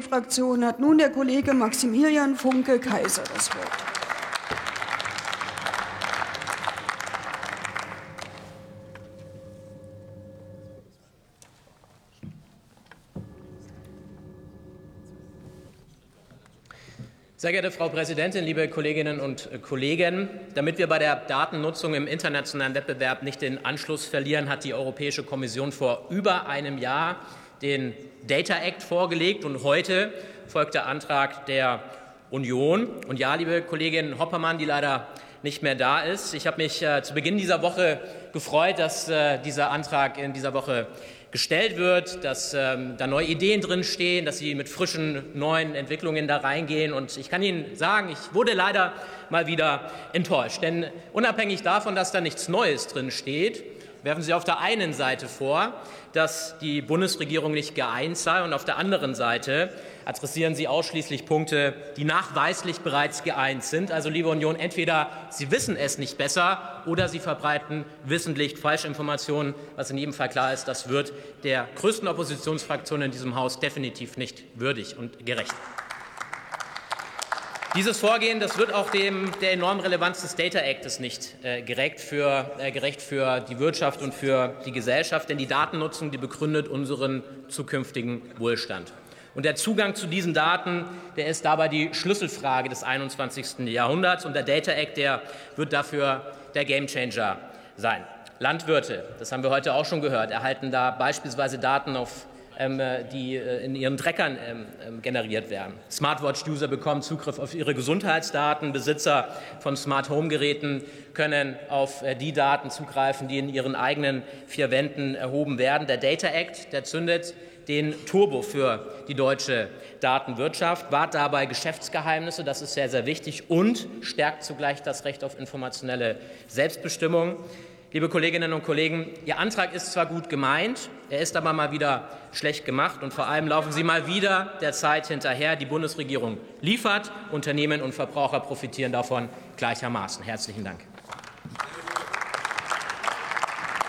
fraktion hat nun der Kollege Maximilian Funke Kaiser das Wort. Sehr geehrte Frau Präsidentin, liebe Kolleginnen und Kollegen! Damit wir bei der Datennutzung im internationalen Wettbewerb nicht den Anschluss verlieren, hat die Europäische Kommission vor über einem Jahr den Data Act vorgelegt. Und heute folgt der Antrag der Union. Und ja, liebe Kollegin Hoppermann, die leider nicht mehr da ist. Ich habe mich äh, zu Beginn dieser Woche gefreut, dass äh, dieser Antrag in dieser Woche gestellt wird, dass ähm, da neue Ideen drin stehen, dass Sie mit frischen neuen Entwicklungen da reingehen. Und ich kann Ihnen sagen, ich wurde leider mal wieder enttäuscht. Denn unabhängig davon, dass da nichts Neues drin steht, werfen Sie auf der einen Seite vor, dass die Bundesregierung nicht geeint sei, und auf der anderen Seite adressieren Sie ausschließlich Punkte, die nachweislich bereits geeint sind. Also, liebe Union, entweder Sie wissen es nicht besser oder Sie verbreiten wissentlich Falschinformationen. Was in jedem Fall klar ist, das wird der größten Oppositionsfraktion in diesem Haus definitiv nicht würdig und gerecht. Dieses Vorgehen das wird auch dem, der enormen Relevanz des Data Acts nicht äh, gerecht, für, äh, gerecht für die Wirtschaft und für die Gesellschaft, denn die Datennutzung die begründet unseren zukünftigen Wohlstand. Und der Zugang zu diesen Daten, der ist dabei die Schlüsselfrage des 21. Jahrhunderts. Und der Data Act, der wird dafür der Gamechanger sein. Landwirte, das haben wir heute auch schon gehört, erhalten da beispielsweise Daten auf die äh, in ihren Treckern ähm, ähm, generiert werden. Smartwatch-User bekommen Zugriff auf ihre Gesundheitsdaten. Besitzer von Smart-Home-Geräten können auf äh, die Daten zugreifen, die in ihren eigenen vier Wänden erhoben werden. Der Data Act, der zündet den Turbo für die deutsche Datenwirtschaft, wahrt dabei Geschäftsgeheimnisse, das ist sehr, sehr wichtig, und stärkt zugleich das Recht auf informationelle Selbstbestimmung. Liebe Kolleginnen und Kollegen, Ihr Antrag ist zwar gut gemeint, er ist aber mal wieder schlecht gemacht und vor allem laufen Sie mal wieder der Zeit hinterher. Die Bundesregierung liefert, Unternehmen und Verbraucher profitieren davon gleichermaßen. Herzlichen Dank.